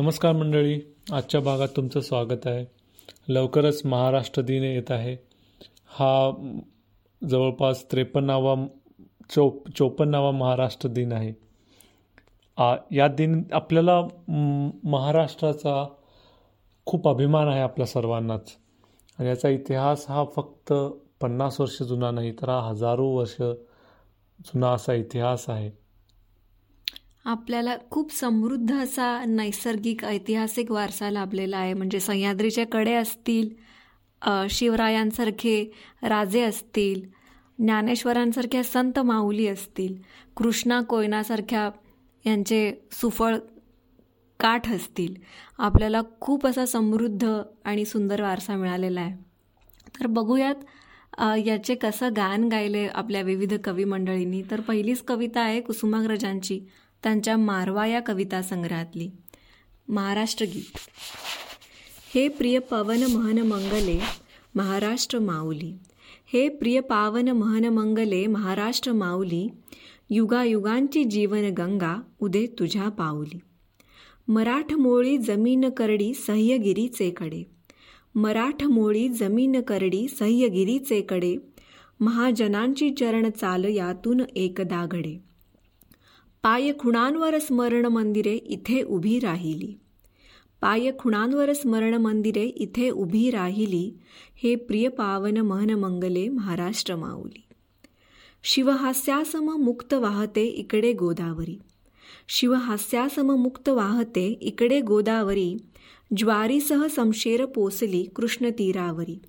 नमस्कार मंडळी आजच्या भागात तुमचं स्वागत आहे. लवकरच महाराष्ट्र दिन येत आहे. हा जवळपास त्रेपन्नावा चौ चोपन्नावा महाराष्ट्र दिन आहे. आ या दिन आपल्याला महाराष्ट्राचा खूप अभिमान आहे आपल्या सर्वांनाच. आणि याचा इतिहास हा फक्त पन्नास वर्ष जुना नाही तर हा हजारो वर्ष जुना असा इतिहास आहे. आपल्याला खूप समृद्ध असा नैसर्गिक ऐतिहासिक वारसा लाभलेला आहे. म्हणजे सह्याद्रीचे कडे असतील शिवरायांसारखे राजे असतील ज्ञानेश्वरांसारख्या संत माऊली असतील कृष्णा कोयनासारख्या यांचे सुफळ काठ असतील आपल्याला खूप असा समृद्ध आणि सुंदर वारसा मिळालेला आहे. तर बघूयात याचे कसं गायन गायले आपल्या विविध कवी मंडळींनी. तर पहिलीच कविता आहे कुसुमाग्रजांची. त्यांच्या मारवा या कविता संग्रहातली. महाराष्ट्र गीत. हे प्रिय पवन महन मंगले महाराष्ट्र माऊली. हे प्रिय पावन महन मंगले महाराष्ट्र माऊली. युगायुगांची जीवन गंगा उदे तुझ्या पाऊली. मराठमोळी जमीन करडी सह्यगिरीचे कडे. मराठमोळी जमीन करडी सह्यगिरीचे कडे. महाजनांची चरण चाल यातून एकदा घडे. पाय खुणांवर स्मरण मंदिरे इथे उभी राहिली. पाय खुणांवर स्मरण मंदिरे इथे उभी राहिली हे प्रिय पावन महन मंगले महाराष्ट्र माऊली. शिवहास्यासम मुक्त वाहते इकडे गोदावरी. शिवहास्यासम मुक्त वाहते इकडे गोदावरी ज्वारीसह समशेर पोसली कृष्ण तीरावरी.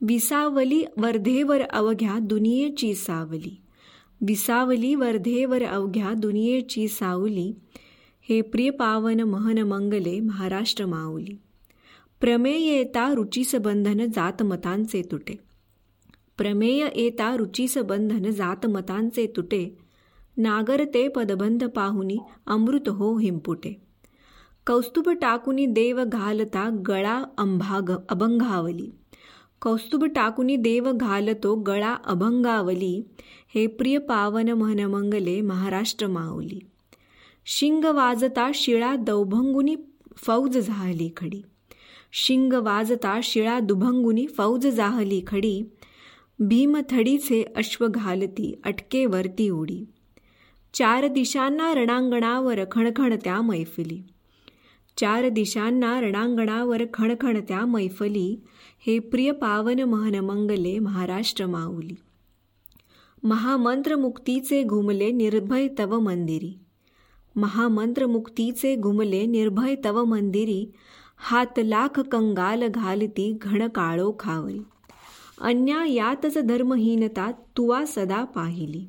विसावली वर्धेवर अवघ्या दुनियेची सावली. विसावली वर्धेवर अवघ्या दुनियेची सावली हे प्रिय पावन महन मंगले महाराष्ट्र माऊली. प्रमेय येता रुचीस बंधन जातमतांचे तुटे. प्रमेय येता रुचीस बंधन जातमतांचे तुटे. नागरते पदबंध पाहुनी अमृत हो हिंपुटे. कौस्तुभ टाकुनी देव घालता गळा अंभाग अभंगावली. कौस्तुभ टाकुनी देव घालतो गळा अभंगावली हे प्रिय पावन मंगले महाराष्ट्र माऊली. शिंग वाजता शिळा दौभंगुनी फौज झाली खडी. शिंग वाजता शिळा दुभंगुनी फौज जाहली खडी. भीमथडीचे अश्व घालती अटकेवरती उडी. चार दिशांना रणांगणावर खणखणत्या मैफिली. चार दिशांना रणांगणावर खणखणत्या मैफली हे प्रिय पावन महन मंगले महाराष्ट्र माऊली. महामंत्रमुक्तीचे घुमले निर्भय तव मंदिरी. महामंत्रमुक्तीचे घुमले निर्भय तव मंदिरी हात लाख कंगाल घालती घण काळो खावली. अन्यायातच धर्महीनता तुवा सदा पाहिली.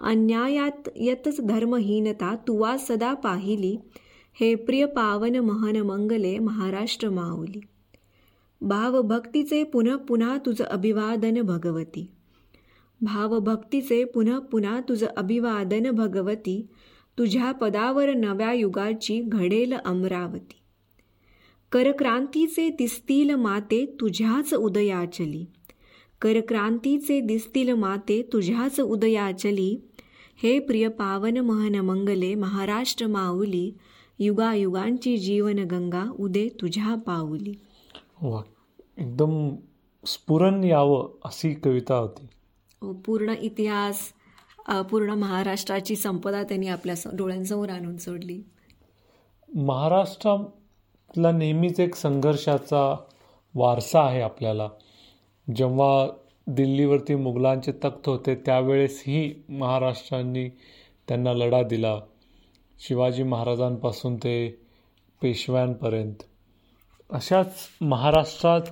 अन्यायात यतच धर्महीनता तुवा सदा पाहिली. हे प्रिय पावन महन मंगले महाराष्ट्र माऊली. भावभक्तीचे पुनः पुन्हा तुझं अभिवादन भगवती. भावभक्तीचे पुन्हा पुन्हा तुझं अभिवादन भगवती. तुझ्या पदावर नव्या युगाची घडेल अमरावती. करक्रांतीचे दिसतील माते तुझ्याच उदयाचली. करक्रांतीचे दिसतील माते तुझ्याच उदयाचली. हे प्रिय पावन महन मंगले महाराष्ट्र माऊली. युगायुगांची जीवन गंगा उदे तुझ्या पाऊली. वा एकदम स्फुरण यावं अशी कविता होती. पूर्ण इतिहास पूर्ण महाराष्ट्राची संपदा त्यांनी आपल्या डोळ्यांसमोर आणून सोडली. महाराष्ट्रातला नेहमीच एक संघर्षाचा वारसा आहे आपल्याला. जेव्हा दिल्लीवरती मुघलांचे तख्त होते त्यावेळेसही महाराष्ट्रांनी त्यांना लढा दिला. शिवाजी महाराजांपासून ते पेशव्यांपर्यंत. अशाच महाराष्ट्रात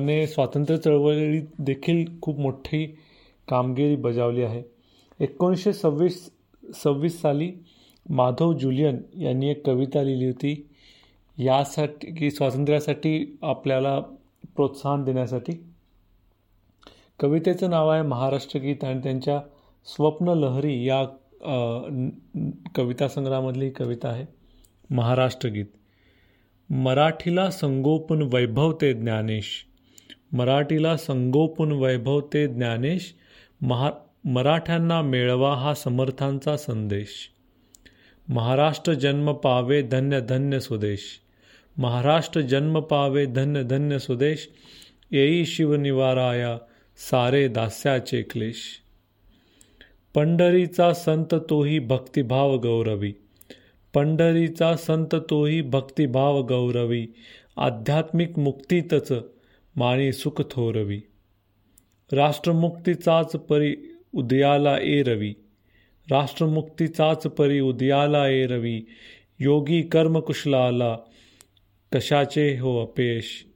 ने स्वातंत्र्य चळवळीत देखील खूप मोठी कामगिरी बजावली आहे. एकोणीसशे सव्वीस सव्वीस साली माधव जुलियन यांनी एक कविता लिहिली होती यासाठी की स्वातंत्र्यासाठी आपल्याला प्रोत्साहन देण्यासाठी. कवितेचं नाव आहे महाराष्ट्र गीत आणि त्यांच्या स्वप्न लहरी या कविता संग्रहामधली कविता आहे महाराष्ट्र गीत. मराठीला संगोपन वैभव ते ज्ञानेश. मराठीला संगोपन वैभव ते ज्ञानेश महा मराठ्यांना मिळवा हा समर्थांचा संदेश. महाराष्ट्र जन्म पावे धन्य धन्य सुदेश महाराष्ट्र जन्म पावे धन्य धन्य सुदेश येई शिवनिवाराया सारे दास्याचे क्लेश. पंढरीचा संत तोही भक्तिभाव गौरवी. पंढरीचा संत तोही भक्तिभाव गौरवी. आध्यात्मिक मुक्तीतच माणी सुख थोरवी. राष्ट्रमुक्तीचाच परी उदयाला ए रवी राष्ट्रमुक्तीचाच परी उदयाला ए रवी योगी कर्मकुशलाला कशाचे हो अपेश?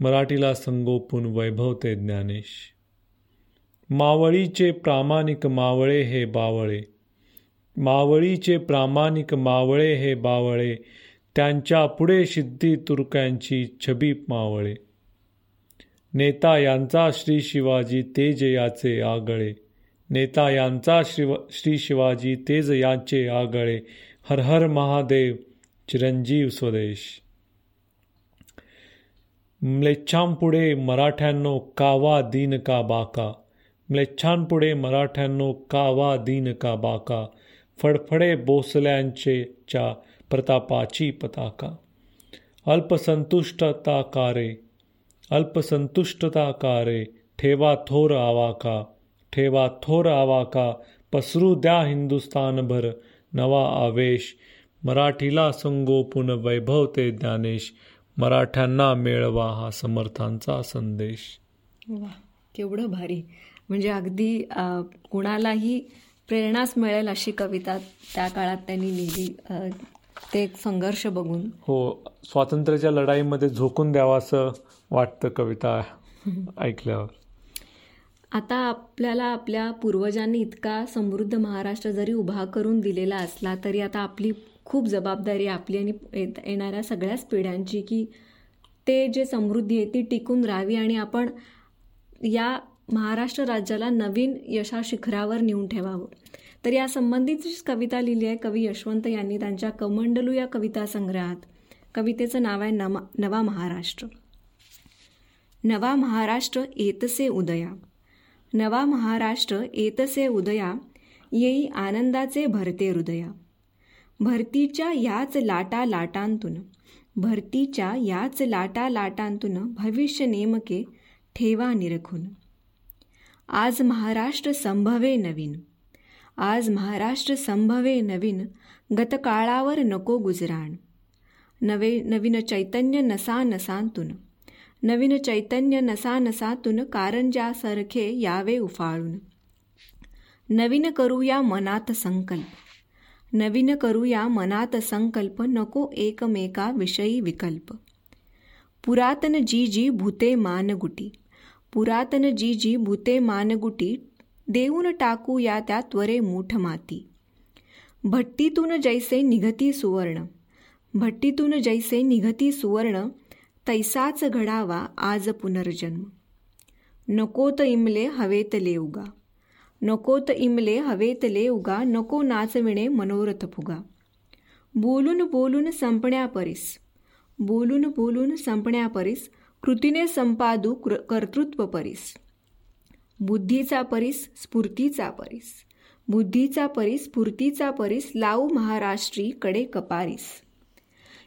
मराठीला संगोपून वैभवते ज्ञानेश. मावळीचे प्रामाणिक मावळे हे बावळे. मावळीचे प्रामाणिक मावळे हे बावळे. त्यांच्या पुढे सिद्धी तुर्क्यांची छबी मावळे. नेता यांचा श्री शिवाजी तेज याचे आगळे. नेता यांचा शिव श्री शिवाजी तेज याचे आगळे. हर हर महादेव चिरंजीव स्वदेश. म्लेच्छांपुढे मराठ्यांनो कावा दीन का बाका. म्लेच्छांपुढे मराठ्यांनो कावा दीन का बाका फडफडे बोसल्यांचे च्या प्रतापाची पताका. अल्पसंतुष्टता कारे अल्पसंतुष्टता कारे ठेवा थोर आवाका ठेवा थोर आवाका पसरू द्या हिंदुस्थानभर नवा आवेश. मराठीला संगोपून वैभवते ज्ञानेश मराठ्यांना मिळवा हा समर्थांचा संदेश. वा केवढं भारी. म्हणजे अगदी कुणालाही प्रेरणाच मिळेल अशी कविता त्या काळात त्यांनी लिहिली. ते एक संघर्ष बघून. हो स्वातंत्र्याच्या लढाईमध्ये झोकून द्यावा असं वाटतं कविता ऐकल्यावर. आता आपल्याला आपल्या पूर्वजांनी इतका समृद्ध महाराष्ट्र जरी उभा करून दिलेला असला तरी आता आपली खूप जबाबदारी आपली आणि येणाऱ्या सगळ्याच पिढ्यांची की ते जे समृद्धी आहे ती टिकून राहावी आणि आपण या महाराष्ट्र राज्याला नवीन यशा शिखरावर नेऊन ठेवावं. तर या संबंधित कविता लिहिली आहे कवी यशवंत यांनी. त्यांच्या कमंडलू या कविता संग्रहात कवितेचं नाव आहे नमा नवा महाराष्ट्र. नवा महाराष्ट्र येतसे उदया. नवा महाराष्ट्र येतसे उदया. येई आनंदाचे भरते हृदया. भरतीच्या याच लाटा लाटांतून भरतीच्या याच लाटा लाटांतून भविष्य नेमके ठेवा निरखून. आज महाराष्ट्र संभवे नवीन. आज महाराष्ट्र संभवे नवीन गतकाळावर नको गुजराण. नवे नवीन चैतन्य नसा नसांतून नवीन चैतन्य नसा नसातून कारंजासारखे यावे उफाळून. नवीन करूया मनात संकल्प. नवीन करूया मनात संकल्प नको एकमेका विषयी विकल्प. पुरातन जी जी भूते मानगुटी. पुरातन जी जी भूते मानगुटी देऊन टाकू या त्या त्वरे मूठ माती भट्टीतून जैसे निघती सुवर्ण भट्टीतून जैसे निघती सुवर्ण तैसाच घडावा आज पुनर्जन्म नकोत इमले हवेत लेवगा नकोत इमले हवेतले उगा नको नाचविणे मनोरथ फुगा बोलून बोलून संपण्यापरीस बोलून बोलून संपण्यापरीस कृतीने संपादू कर्तृत्व परीस. बुद्धीचा परीस स्फूर्तीचा परीस. बुद्धीचा परीस स्फूर्तीचा परीस लाऊ महाराष्ट्री कडे कपारीस.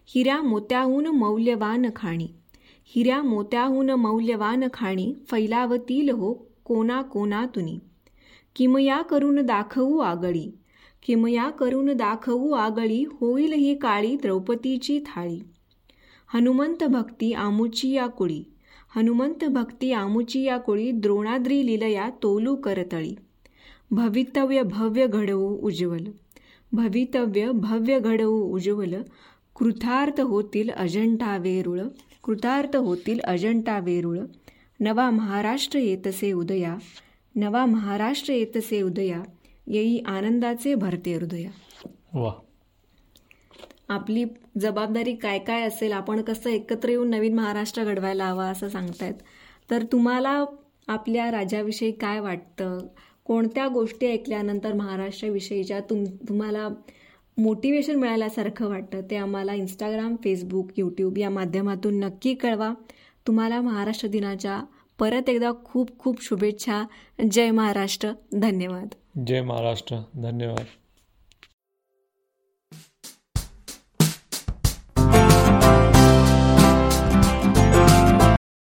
हिऱ्या मोत्याहून मौल्यवान खाणी. हिऱ्या मोत्याहून मौल्यवान खाणी फैलावतील हो कोना कोणातुनी किमया करून दाखवू आगळी. किमया करून दाखवू आगळी होईल ही काळी द्रौपदीची थाळी. हनुमंत भक्ती आमुची या कुळी. हनुमंत भक्ती आमुची या कुळी द्रोणाद्री लिलया तोलू करतळी. भवितव्य भव्य घडवू उज्ज्वल. भवितव्य भव्य घडवू उज्ज्वल. कृतार्थ होतील अजंठा वेरुळ. कृतार्थ होतील अजंठा वेरुळ. नवा महाराष्ट्र येतसे उदया. नवा महाराष्ट्र येतसे उदया. येई आनंदाचे भरते हृदया. वा. आपली जबाबदारी काय काय असेल आपण कसं एकत्र येऊन नवीन महाराष्ट्र घडवायला हवा असं सांगतायत. तर तुम्हाला आपल्या राज्याविषयी काय वाटतं? कोणत्या गोष्टी ऐकल्यानंतर महाराष्ट्राविषयीच्या तुम तुम्हाला मोटिवेशन मिळाल्यासारखं वाटतं? ते आम्हाला इंस्टाग्राम फेसबुक यूट्यूब या माध्यमातून नक्की कळवा. तुम्हाला महाराष्ट्र दिनाच्या परत एकदा खूप खूप शुभेच्छा. जय महाराष्ट्र. धन्यवाद. जय महाराष्ट्र. धन्यवाद.